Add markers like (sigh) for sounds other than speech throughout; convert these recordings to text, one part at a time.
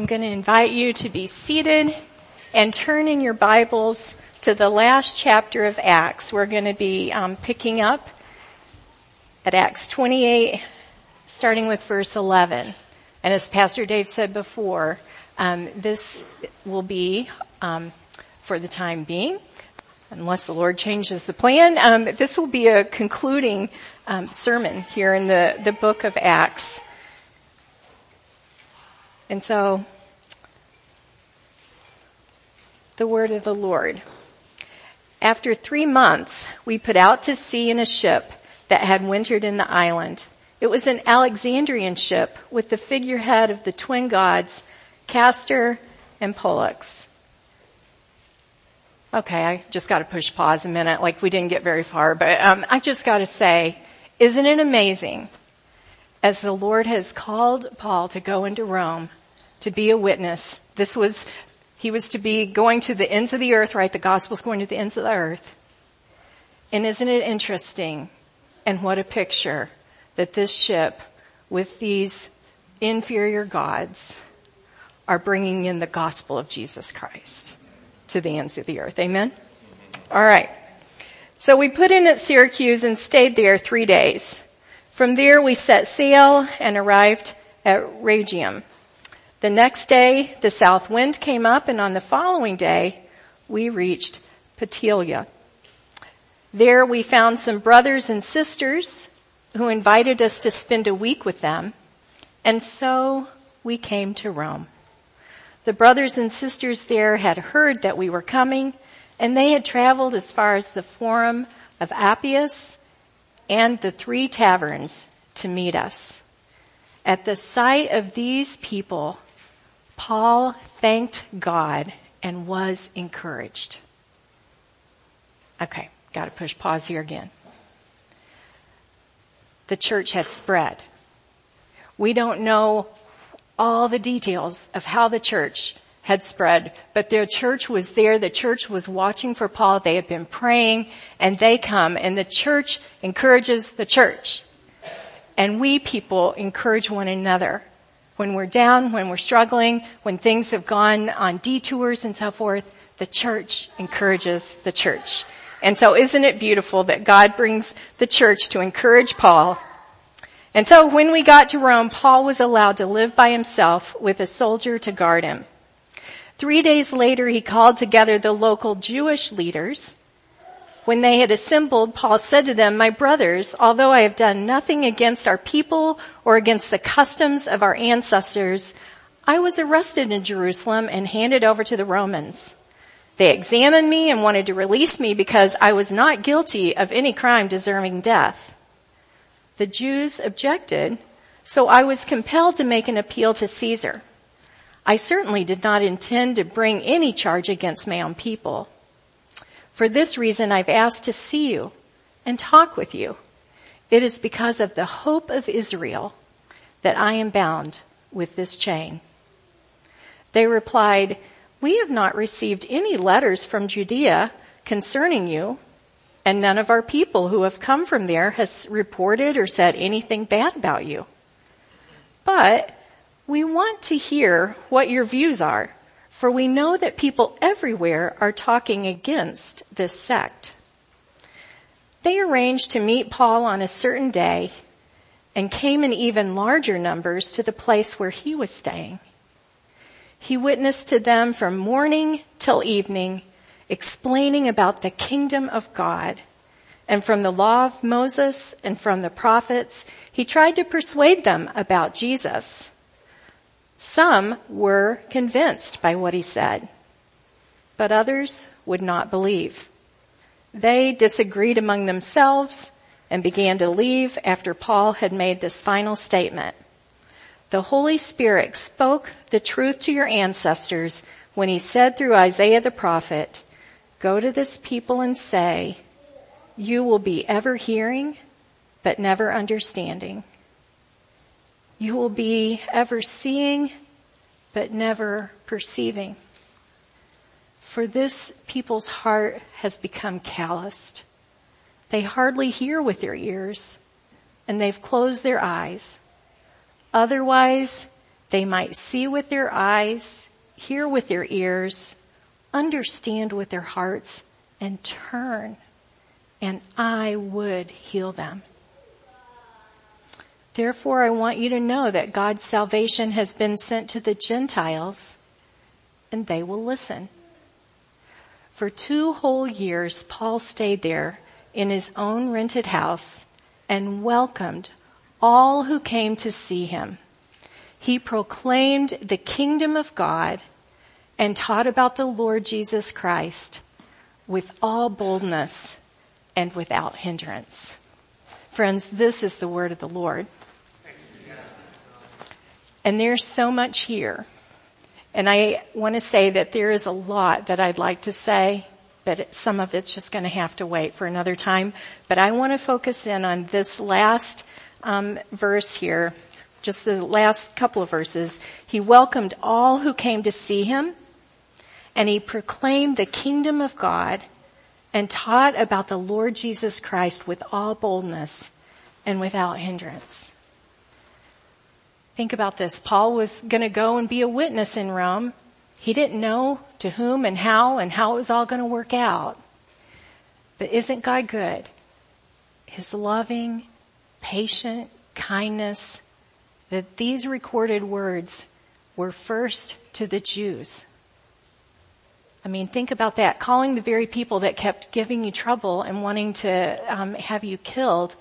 I'm going to invite you to be seated and turn in your Bibles to the last chapter of Acts. We're going to be um, picking up at Acts 28, starting with verse 11. And as Pastor Dave said before, um, this will be um, for the time being, unless the Lord changes the plan. Um, this will be a concluding um, sermon here in the the book of Acts. And so, the word of the Lord. After three months, we put out to sea in a ship that had wintered in the island. It was an Alexandrian ship with the figurehead of the twin gods, Castor and Pollux. Okay, I just got to push pause a minute, like we didn't get very far, but um, I just got to say, isn't it amazing? As the Lord has called Paul to go into Rome to be a witness, this was he was to be going to the ends of the earth, right? The gospel's going to the ends of the earth. And isn't it interesting? And what a picture that this ship with these inferior gods are bringing in the gospel of Jesus Christ to the ends of the earth. Amen? All right. So we put in at Syracuse and stayed there three days. From there we set sail and arrived at Rhegium. The next day, the south wind came up and on the following day, we reached Puteoli. There we found some brothers and sisters who invited us to spend a week with them. And so we came to Rome. The brothers and sisters there had heard that we were coming and they had traveled as far as the Forum of Appius and the three taverns to meet us. At the sight of these people, Paul thanked God and was encouraged. Okay, gotta push pause here again. The church had spread. We don't know all the details of how the church had spread, but their church was there. The church was watching for Paul. They had been praying and they come and the church encourages the church. And we people encourage one another when we're down, when we're struggling, when things have gone on detours and so forth, the church encourages the church. And so isn't it beautiful that God brings the church to encourage Paul? And so when we got to Rome, Paul was allowed to live by himself with a soldier to guard him. Three days later, he called together the local Jewish leaders when they had assembled, Paul said to them, my brothers, although I have done nothing against our people or against the customs of our ancestors, I was arrested in Jerusalem and handed over to the Romans. They examined me and wanted to release me because I was not guilty of any crime deserving death. The Jews objected, so I was compelled to make an appeal to Caesar. I certainly did not intend to bring any charge against my own people. For this reason I've asked to see you and talk with you. It is because of the hope of Israel that I am bound with this chain. They replied, we have not received any letters from Judea concerning you, and none of our people who have come from there has reported or said anything bad about you. But we want to hear what your views are for we know that people everywhere are talking against this sect. They arranged to meet Paul on a certain day and came in even larger numbers to the place where he was staying. He witnessed to them from morning till evening, explaining about the kingdom of God. And from the law of Moses and from the prophets, he tried to persuade them about Jesus. Some were convinced by what he said, but others would not believe. They disagreed among themselves and began to leave after Paul had made this final statement. The Holy Spirit spoke the truth to your ancestors when he said through Isaiah the prophet, go to this people and say, you will be ever hearing, but never understanding. You will be ever seeing, but never perceiving. For this people's heart has become calloused. They hardly hear with their ears and they've closed their eyes. Otherwise, they might see with their eyes, hear with their ears, understand with their hearts, and turn, and I would heal them. Therefore, I want you to know that God's salvation has been sent to the Gentiles, and they will listen. For two whole years, Paul stayed there in his own rented house and welcomed all who came to see him. He proclaimed the kingdom of God and taught about the Lord Jesus Christ with all boldness and without hindrance. Friends, this is the word of the Lord. And there's so much here. And I want to say that there is a lot that I'd like to say, but some of it's just going to have to wait for another time. But I want to focus in on this last um, verse here, just the last couple of verses. He welcomed all who came to see him, and he proclaimed the kingdom of God and taught about the Lord Jesus Christ with all boldness and without hindrance. Think about this. Paul was going to go and be a witness in Rome. He didn't know to whom and how and how it was all going to work out. But isn't God good? His loving, patient kindness, that these recorded words were first to the Jews. I mean, think about that. Calling the very people that kept giving you trouble and wanting to um, have you killed,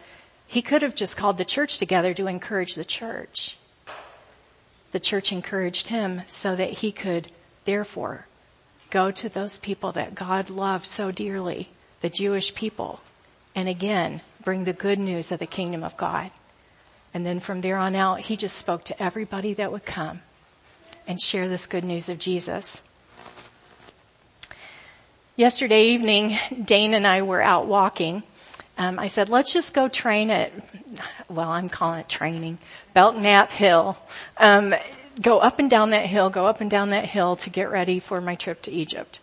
he could have just called the church together to encourage the church. The church encouraged him so that he could, therefore, go to those people that God loved so dearly, the Jewish people, and again, bring the good news of the kingdom of God. And then from there on out, he just spoke to everybody that would come and share this good news of Jesus. Yesterday evening, Dane and I were out walking. Um, I said, let's just go train at, well, I'm calling it training, Belknap Hill. Um, go up and down that hill, go up and down that hill to get ready for my trip to Egypt.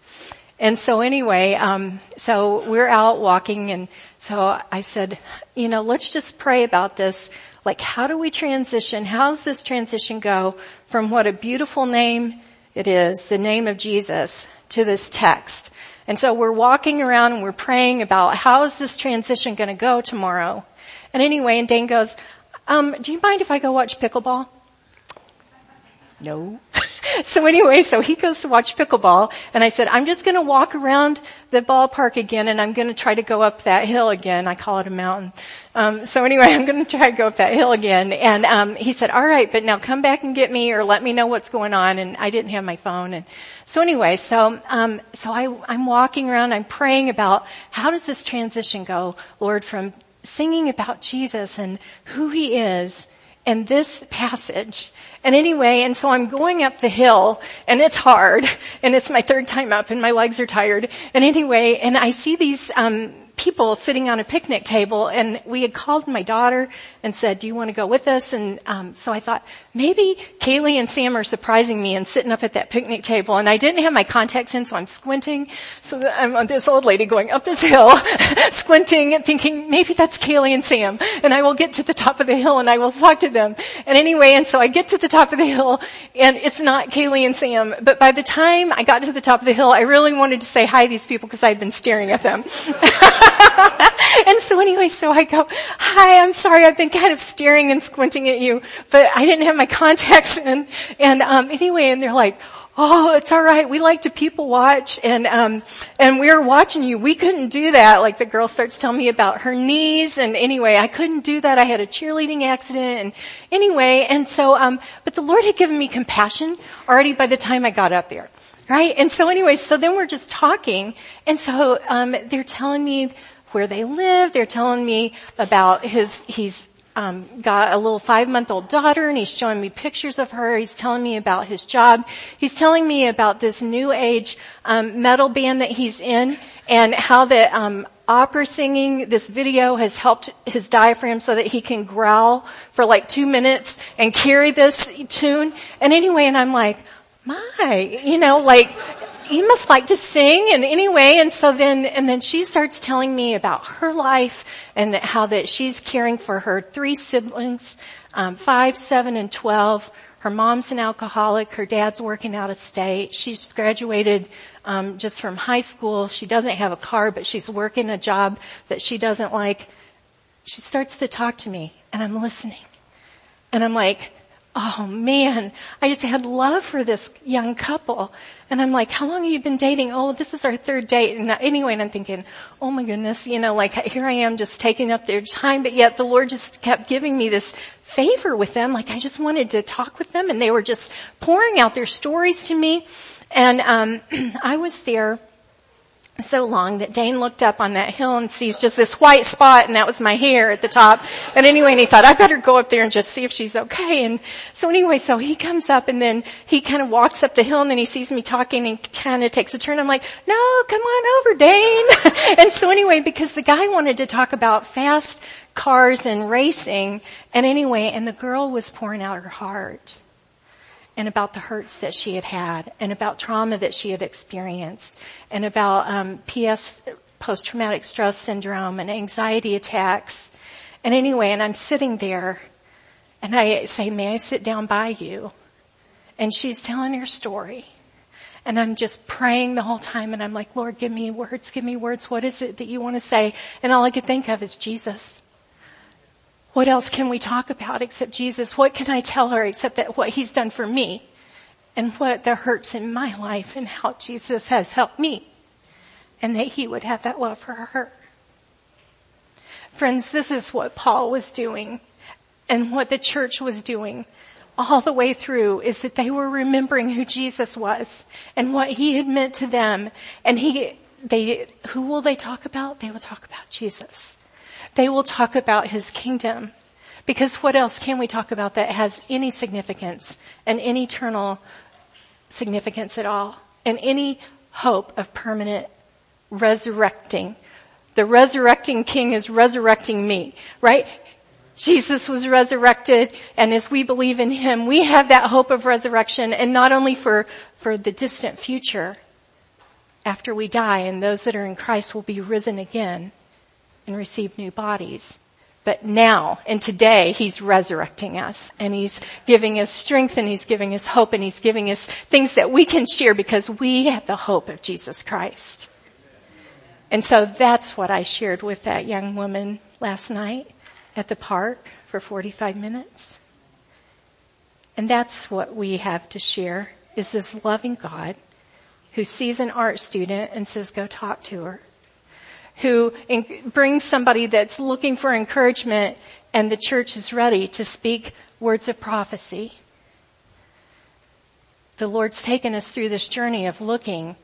And so anyway, um, so we're out walking and so I said, you know, let's just pray about this. Like how do we transition? How's this transition go from what a beautiful name it is, the name of Jesus, to this text? And so we're walking around and we're praying about how is this transition going to go tomorrow? And anyway, and Dane goes, um, do you mind if I go watch pickleball? No. (laughs) so anyway, so he goes to watch pickleball and I said, I'm just going to walk around the ballpark again and I'm going to try to go up that hill again. I call it a mountain. Um, so anyway, (laughs) I'm going to try to go up that hill again. And, um, he said, all right, but now come back and get me or let me know what's going on. And I didn't have my phone. And so anyway, so, um, so I, I'm walking around, I'm praying about how does this transition go, Lord, from singing about Jesus and who he is and this passage. And anyway, and so I'm going up the hill and it's hard and it's my third time up and my legs are tired. And anyway, and I see these, um, people sitting on a picnic table and we had called my daughter and said, do you want to go with us? And um, so I thought maybe Kaylee and Sam are surprising me and sitting up at that picnic table and I didn't have my contacts in so I'm squinting. So I'm on this old lady going up this hill, (laughs) squinting and thinking maybe that's Kaylee and Sam and I will get to the top of the hill and I will talk to them. And anyway, and so I get to the top of the hill and it's not Kaylee and Sam, but by the time I got to the top of the hill, I really wanted to say hi to these people because I had been staring at them. (laughs) (laughs) and so anyway, so I go, hi, I'm sorry, I've been kind of staring and squinting at you, but I didn't have my (laughs) contacts in. And um, anyway, and they're like, oh, it's all right. We like to people watch, and um, and we are watching you. We couldn't do that. Like the girl starts telling me about her knees, and anyway, I couldn't do that. I had a cheerleading accident, and anyway, and so, um, but the Lord had given me compassion already by the time I got up there. Right? And so anyway, so then we're just talking, and so um, they're telling me where they live. They're telling me about his, he's um, got a little five month old daughter and he's showing me pictures of her. He's telling me about his job. He's telling me about this new age um, metal band that he's in and how the um, opera singing this video has helped his diaphragm so that he can growl for like two minutes and carry this tune. And anyway, and I'm like, my, you know, like you must like to sing and anyway, and so then, and then she starts telling me about her life and how that she's caring for her three siblings, um, five, seven, and twelve. Her Her mom's an alcoholic. Her dad's working out of state. She's graduated um, just from high school. She doesn't have a car, but she's working a job that she doesn't like. She starts to talk to me, and I'm listening. And I'm like, oh man, I just had love for this young couple. And I'm like, how long have you been dating? Oh, this is our third date. And anyway, and I'm thinking, oh my goodness, you know, like here I am just taking up their time, but yet the Lord just kept giving me this favor with them. Like I just wanted to talk with them and they were just pouring out their stories to me. And, um, (clears throat) I was there so long that Dane looked up on that hill and sees just this white spot and that was my hair at the top. And anyway, and he thought, I better go up there and just see if she's okay. And so anyway, so he comes up and then he kind of walks up the hill and then he sees me talking and kind of takes a turn. I'm like, no, come on over, Dane. (laughs) and so anyway, because the guy wanted to talk about fast cars and racing and anyway, and the girl was pouring out her heart and about the hurts that she had had and about trauma that she had experienced and about um, PS, post-traumatic stress syndrome and anxiety attacks. And anyway, and I'm sitting there and I say, may I sit down by you? And she's telling her story. And I'm just praying the whole time and I'm like, Lord, give me words, give me words. What is it that you want to say? And all I could think of is Jesus. What else can we talk about except Jesus? What can I tell her except that what he's done for me and what the hurts in my life and how Jesus has helped me and that he would have that love for her. Friends, this is what Paul was doing and what the church was doing all the way through is that they were remembering who Jesus was and what he had meant to them. And he, they, who will they talk about? They will talk about Jesus they will talk about his kingdom. Because what else can we talk about that has any significance and any eternal significance at all and any hope of permanent resurrecting? The resurrecting king is resurrecting me, right? Jesus was resurrected and as we believe in him, we have that hope of resurrection and not only for, for the distant future after we die and those that are in Christ will be risen again and receive new bodies. But now and today he's resurrecting us and he's giving us strength and he's giving us hope and he's giving us things that we can share because we have the hope of Jesus Christ. And so that's what I shared with that young woman last night at the park for 45 minutes. And that's what we have to share is this loving God who sees an art student and says, go talk to her who brings somebody that's looking for encouragement and the church is ready to speak words of prophecy. The Lord's taken us through this journey of looking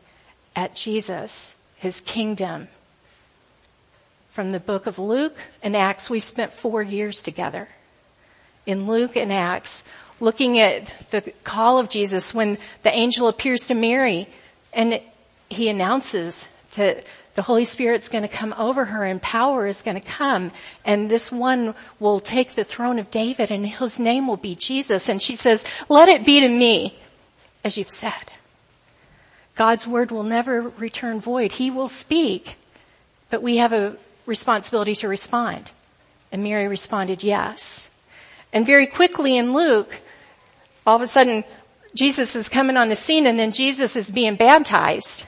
at Jesus, His kingdom. From the book of Luke and Acts, we've spent four years together. In Luke and Acts, looking at the call of Jesus when the angel appears to Mary and he announces that the Holy Spirit's going to come over her and power is going to come and this one will take the throne of David and his name will be Jesus. And she says, let it be to me as you've said. God's word will never return void. He will speak, but we have a responsibility to respond. And Mary responded yes. And very quickly in Luke, all of a sudden Jesus is coming on the scene and then Jesus is being baptized.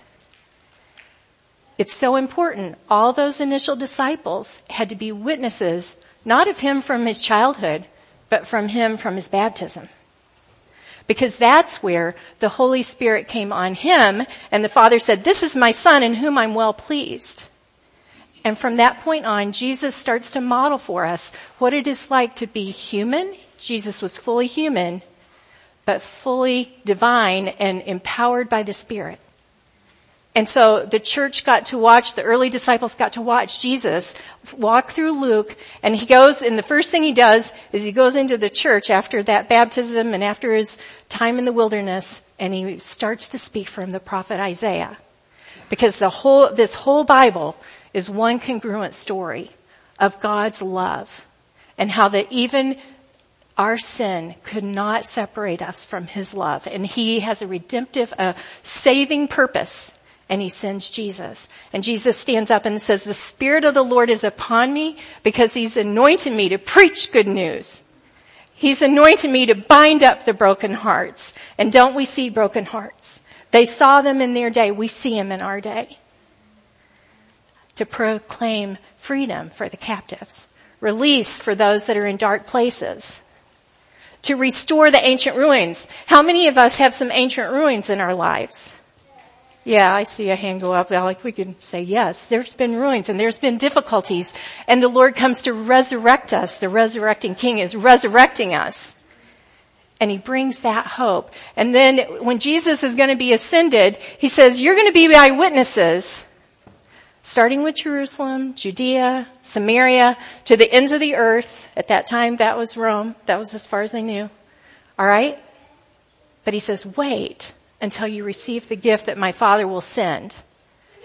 It's so important. All those initial disciples had to be witnesses, not of him from his childhood, but from him from his baptism. Because that's where the Holy Spirit came on him and the Father said, this is my son in whom I'm well pleased. And from that point on, Jesus starts to model for us what it is like to be human. Jesus was fully human, but fully divine and empowered by the Spirit. And so the church got to watch, the early disciples got to watch Jesus walk through Luke and he goes and the first thing he does is he goes into the church after that baptism and after his time in the wilderness and he starts to speak from the prophet Isaiah. Because the whole, this whole Bible is one congruent story of God's love and how that even our sin could not separate us from his love and he has a redemptive, a saving purpose and he sends Jesus. And Jesus stands up and says, the Spirit of the Lord is upon me because he's anointed me to preach good news. He's anointed me to bind up the broken hearts. And don't we see broken hearts? They saw them in their day. We see them in our day. To proclaim freedom for the captives, release for those that are in dark places, to restore the ancient ruins. How many of us have some ancient ruins in our lives? Yeah, I see a hand go up. Like we can say yes. There's been ruins and there's been difficulties and the Lord comes to resurrect us. The resurrecting King is resurrecting us. And he brings that hope. And then when Jesus is going to be ascended, he says, you're going to be my witnesses. Starting with Jerusalem, Judea, Samaria, to the ends of the earth. At that time, that was Rome. That was as far as they knew. Alright? But he says, wait until you receive the gift that my Father will send.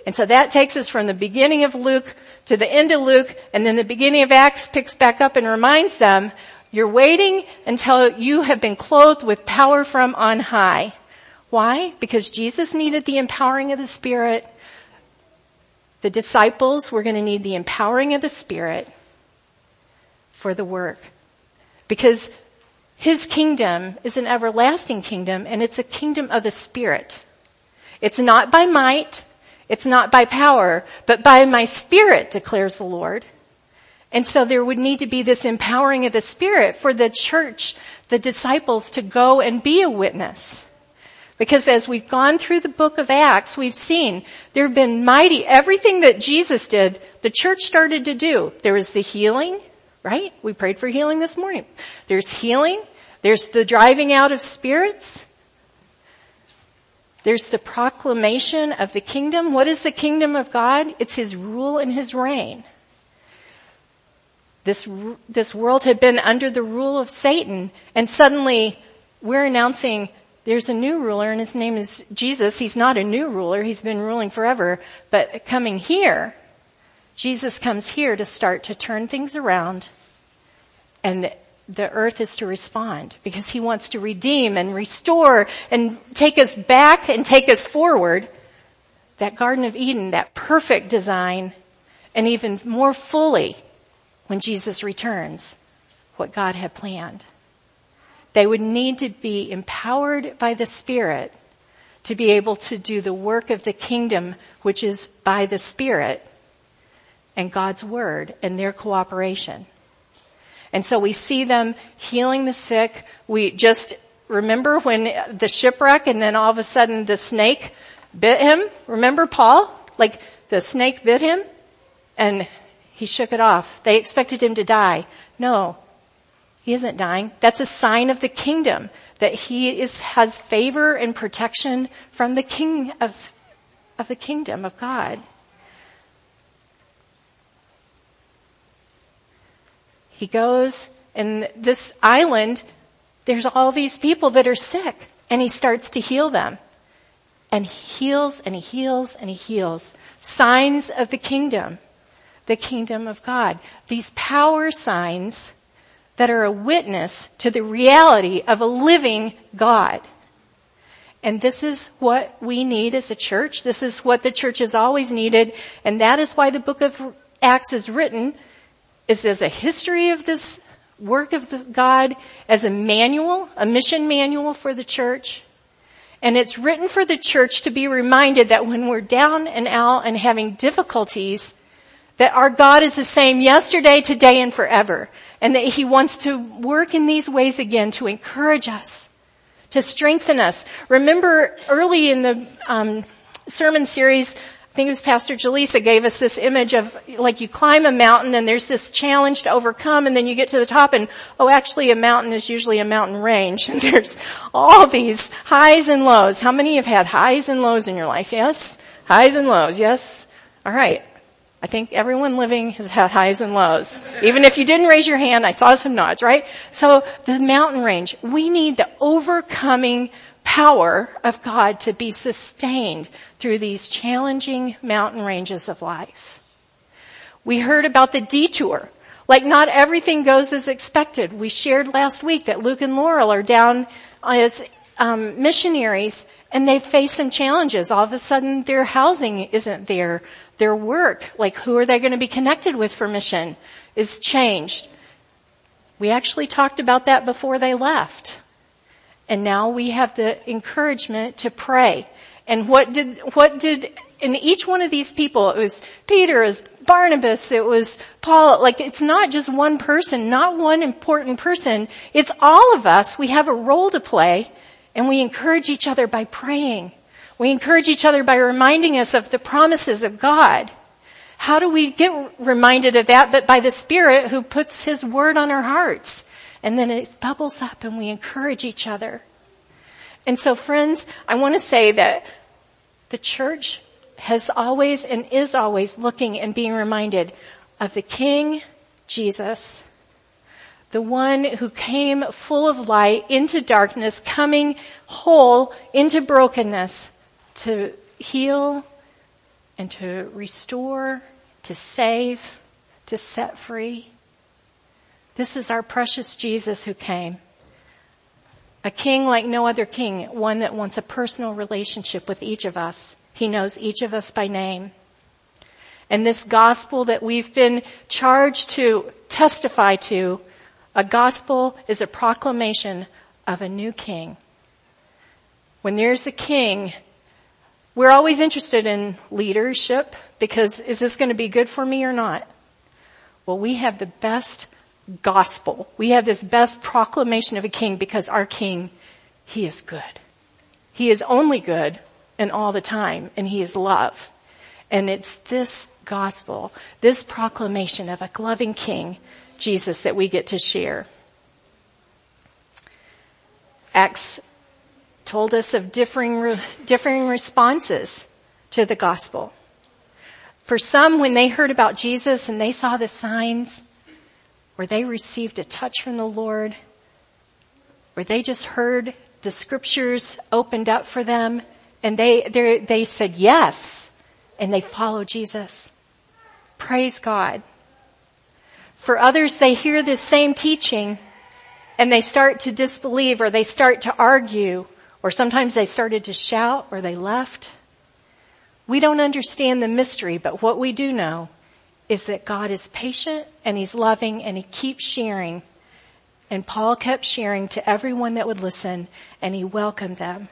And so that takes us from the beginning of Luke to the end of Luke, and then the beginning of Acts picks back up and reminds them, you're waiting until you have been clothed with power from on high. Why? Because Jesus needed the empowering of the Spirit. The disciples were going to need the empowering of the Spirit for the work. Because his kingdom is an everlasting kingdom and it's a kingdom of the Spirit. It's not by might, it's not by power, but by my Spirit declares the Lord. And so there would need to be this empowering of the Spirit for the church, the disciples to go and be a witness. Because as we've gone through the book of Acts, we've seen there have been mighty, everything that Jesus did, the church started to do. There was the healing, right? We prayed for healing this morning. There's healing. There's the driving out of spirits. There's the proclamation of the kingdom. What is the kingdom of God? It's His rule and His reign. This, this world had been under the rule of Satan and suddenly we're announcing there's a new ruler and his name is Jesus. He's not a new ruler. He's been ruling forever, but coming here, Jesus comes here to start to turn things around and the earth is to respond because he wants to redeem and restore and take us back and take us forward. That Garden of Eden, that perfect design and even more fully when Jesus returns what God had planned. They would need to be empowered by the Spirit to be able to do the work of the kingdom, which is by the Spirit and God's Word and their cooperation. And so we see them healing the sick. We just remember when the shipwreck and then all of a sudden the snake bit him. Remember Paul? Like the snake bit him and he shook it off. They expected him to die. No, he isn't dying. That's a sign of the kingdom that he is, has favor and protection from the king of, of the kingdom of God. He goes and this island, there's all these people that are sick and he starts to heal them. And he heals and he heals and he heals. Signs of the kingdom. The kingdom of God. These power signs that are a witness to the reality of a living God. And this is what we need as a church. This is what the church has always needed. And that is why the book of Acts is written is as a history of this work of God, as a manual, a mission manual for the church. And it's written for the church to be reminded that when we're down and out and having difficulties, that our God is the same yesterday, today, and forever. And that He wants to work in these ways again to encourage us, to strengthen us. Remember early in the um, sermon series, I think it was Pastor Jaleesa gave us this image of like you climb a mountain and there's this challenge to overcome and then you get to the top and oh actually a mountain is usually a mountain range (laughs) and there's all these highs and lows. How many have had highs and lows in your life? Yes? Highs and lows, yes? Alright. I think everyone living has had highs and lows. Even if you didn't raise your hand, I saw some nods, right? So the mountain range, we need the overcoming power of God to be sustained through these challenging mountain ranges of life. We heard about the detour. Like not everything goes as expected. We shared last week that Luke and Laurel are down as um, missionaries and they face some challenges. All of a sudden their housing isn't there. Their work, like who are they going to be connected with for mission is changed. We actually talked about that before they left. And now we have the encouragement to pray. And what did, what did, in each one of these people, it was Peter, it was Barnabas, it was Paul, like it's not just one person, not one important person. It's all of us. We have a role to play and we encourage each other by praying. We encourage each other by reminding us of the promises of God. How do we get reminded of that? But by the Spirit who puts His Word on our hearts. And then it bubbles up and we encourage each other. And so friends, I want to say that the church has always and is always looking and being reminded of the King, Jesus, the one who came full of light into darkness, coming whole into brokenness to heal and to restore, to save, to set free. This is our precious Jesus who came. A king like no other king, one that wants a personal relationship with each of us. He knows each of us by name. And this gospel that we've been charged to testify to, a gospel is a proclamation of a new king. When there's a king, we're always interested in leadership because is this going to be good for me or not? Well, we have the best gospel. We have this best proclamation of a king because our king, he is good. He is only good and all the time and he is love. And it's this gospel, this proclamation of a loving king, Jesus, that we get to share. Acts told us of differing, differing responses to the gospel. For some, when they heard about Jesus and they saw the signs, where they received a touch from the Lord, where they just heard the scriptures opened up for them and they, they said yes and they followed Jesus. Praise God. For others, they hear this same teaching and they start to disbelieve or they start to argue or sometimes they started to shout or they left. We don't understand the mystery, but what we do know is that God is patient and He's loving and He keeps sharing. And Paul kept sharing to everyone that would listen and he welcomed them.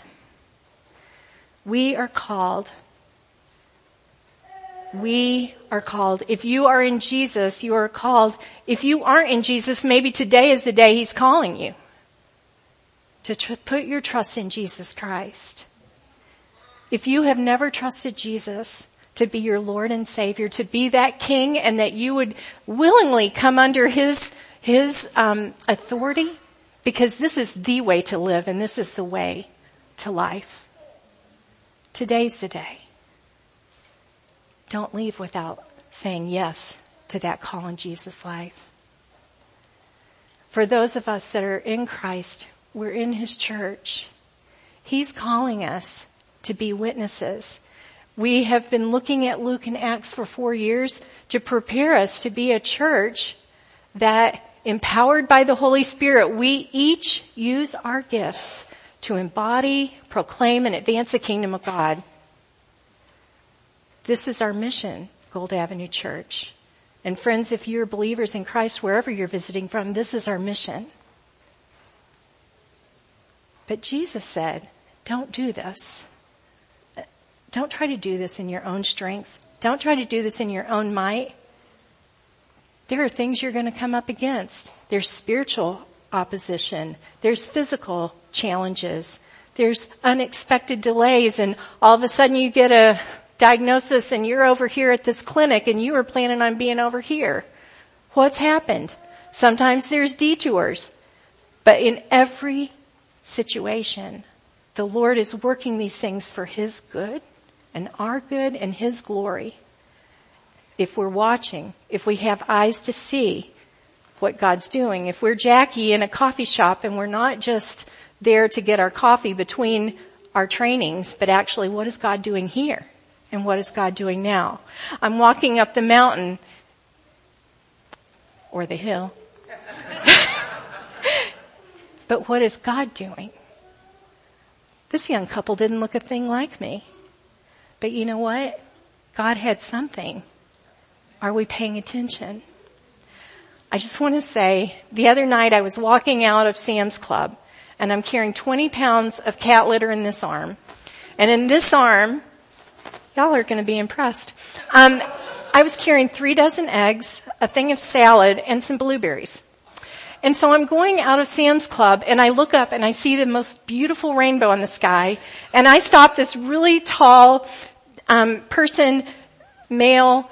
We are called. We are called. If you are in Jesus, you are called. If you aren't in Jesus, maybe today is the day He's calling you to tr- put your trust in Jesus Christ. If you have never trusted Jesus, to be your Lord and Savior, to be that King and that you would willingly come under His, His um, authority because this is the way to live and this is the way to life. Today's the day. Don't leave without saying yes to that call in Jesus' life. For those of us that are in Christ, we're in His church. He's calling us to be witnesses. We have been looking at Luke and Acts for four years to prepare us to be a church that empowered by the Holy Spirit, we each use our gifts to embody, proclaim, and advance the kingdom of God. This is our mission, Gold Avenue Church. And friends, if you're believers in Christ, wherever you're visiting from, this is our mission. But Jesus said, don't do this. Don't try to do this in your own strength. Don't try to do this in your own might. There are things you're going to come up against. There's spiritual opposition. There's physical challenges. There's unexpected delays and all of a sudden you get a diagnosis and you're over here at this clinic and you were planning on being over here. What's happened? Sometimes there's detours, but in every situation, the Lord is working these things for His good and our good and His glory. If we're watching, if we have eyes to see what God's doing, if we're Jackie in a coffee shop and we're not just there to get our coffee between our trainings, but actually what is God doing here? And what is God doing now? I'm walking up the mountain or the hill. (laughs) but what is God doing? This young couple didn't look a thing like me. But you know what? God had something. Are we paying attention? I just want to say, the other night I was walking out of Sam's Club and I'm carrying 20 pounds of cat litter in this arm. And in this arm, y'all are going to be impressed. Um, I was carrying three dozen eggs, a thing of salad, and some blueberries. And so I'm going out of Sam's Club and I look up and I see the most beautiful rainbow in the sky and I stop this really tall um, person, male,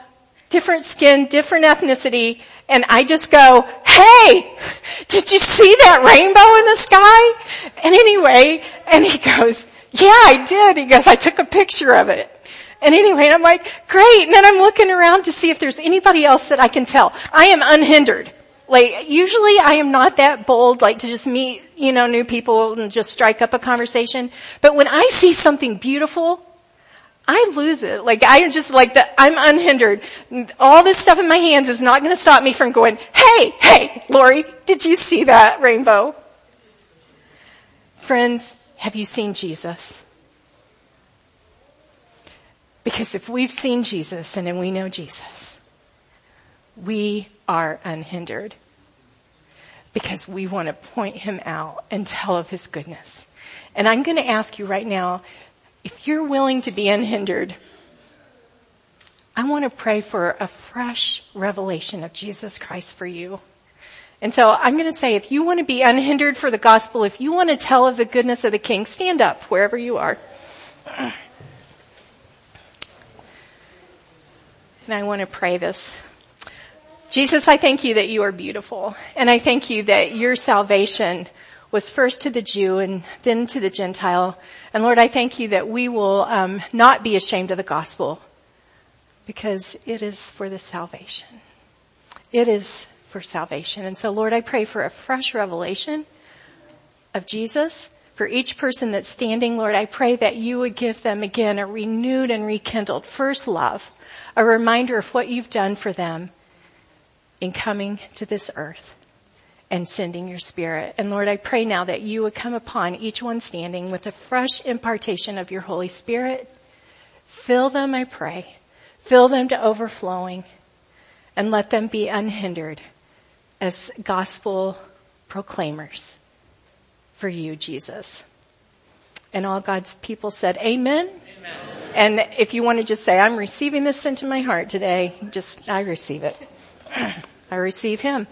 different skin, different ethnicity, and I just go, hey, did you see that rainbow in the sky? And anyway, and he goes, yeah, I did. He goes, I took a picture of it. And anyway, I'm like, great. And then I'm looking around to see if there's anybody else that I can tell. I am unhindered. Like, usually I am not that bold, like to just meet, you know, new people and just strike up a conversation. But when I see something beautiful, I lose it. Like I'm just like that, I'm unhindered. All this stuff in my hands is not gonna stop me from going, hey, hey, Lori, did you see that rainbow? Friends, have you seen Jesus? Because if we've seen Jesus and we know Jesus, we are unhindered. Because we want to point him out and tell of his goodness. And I'm going to ask you right now, if you're willing to be unhindered, I want to pray for a fresh revelation of Jesus Christ for you. And so I'm going to say if you want to be unhindered for the gospel, if you want to tell of the goodness of the king, stand up wherever you are. And I want to pray this. Jesus, I thank you that you are beautiful. And I thank you that your salvation was first to the Jew and then to the Gentile. And Lord, I thank you that we will um, not be ashamed of the gospel because it is for the salvation. It is for salvation. And so Lord, I pray for a fresh revelation of Jesus for each person that's standing. Lord, I pray that you would give them again a renewed and rekindled first love, a reminder of what you've done for them in coming to this earth and sending your spirit. And Lord, I pray now that you would come upon each one standing with a fresh impartation of your Holy Spirit. Fill them, I pray. Fill them to overflowing and let them be unhindered as gospel proclaimers for you, Jesus. And all God's people said, amen. amen. And if you want to just say, I'm receiving this into my heart today, just, I receive it. I receive him.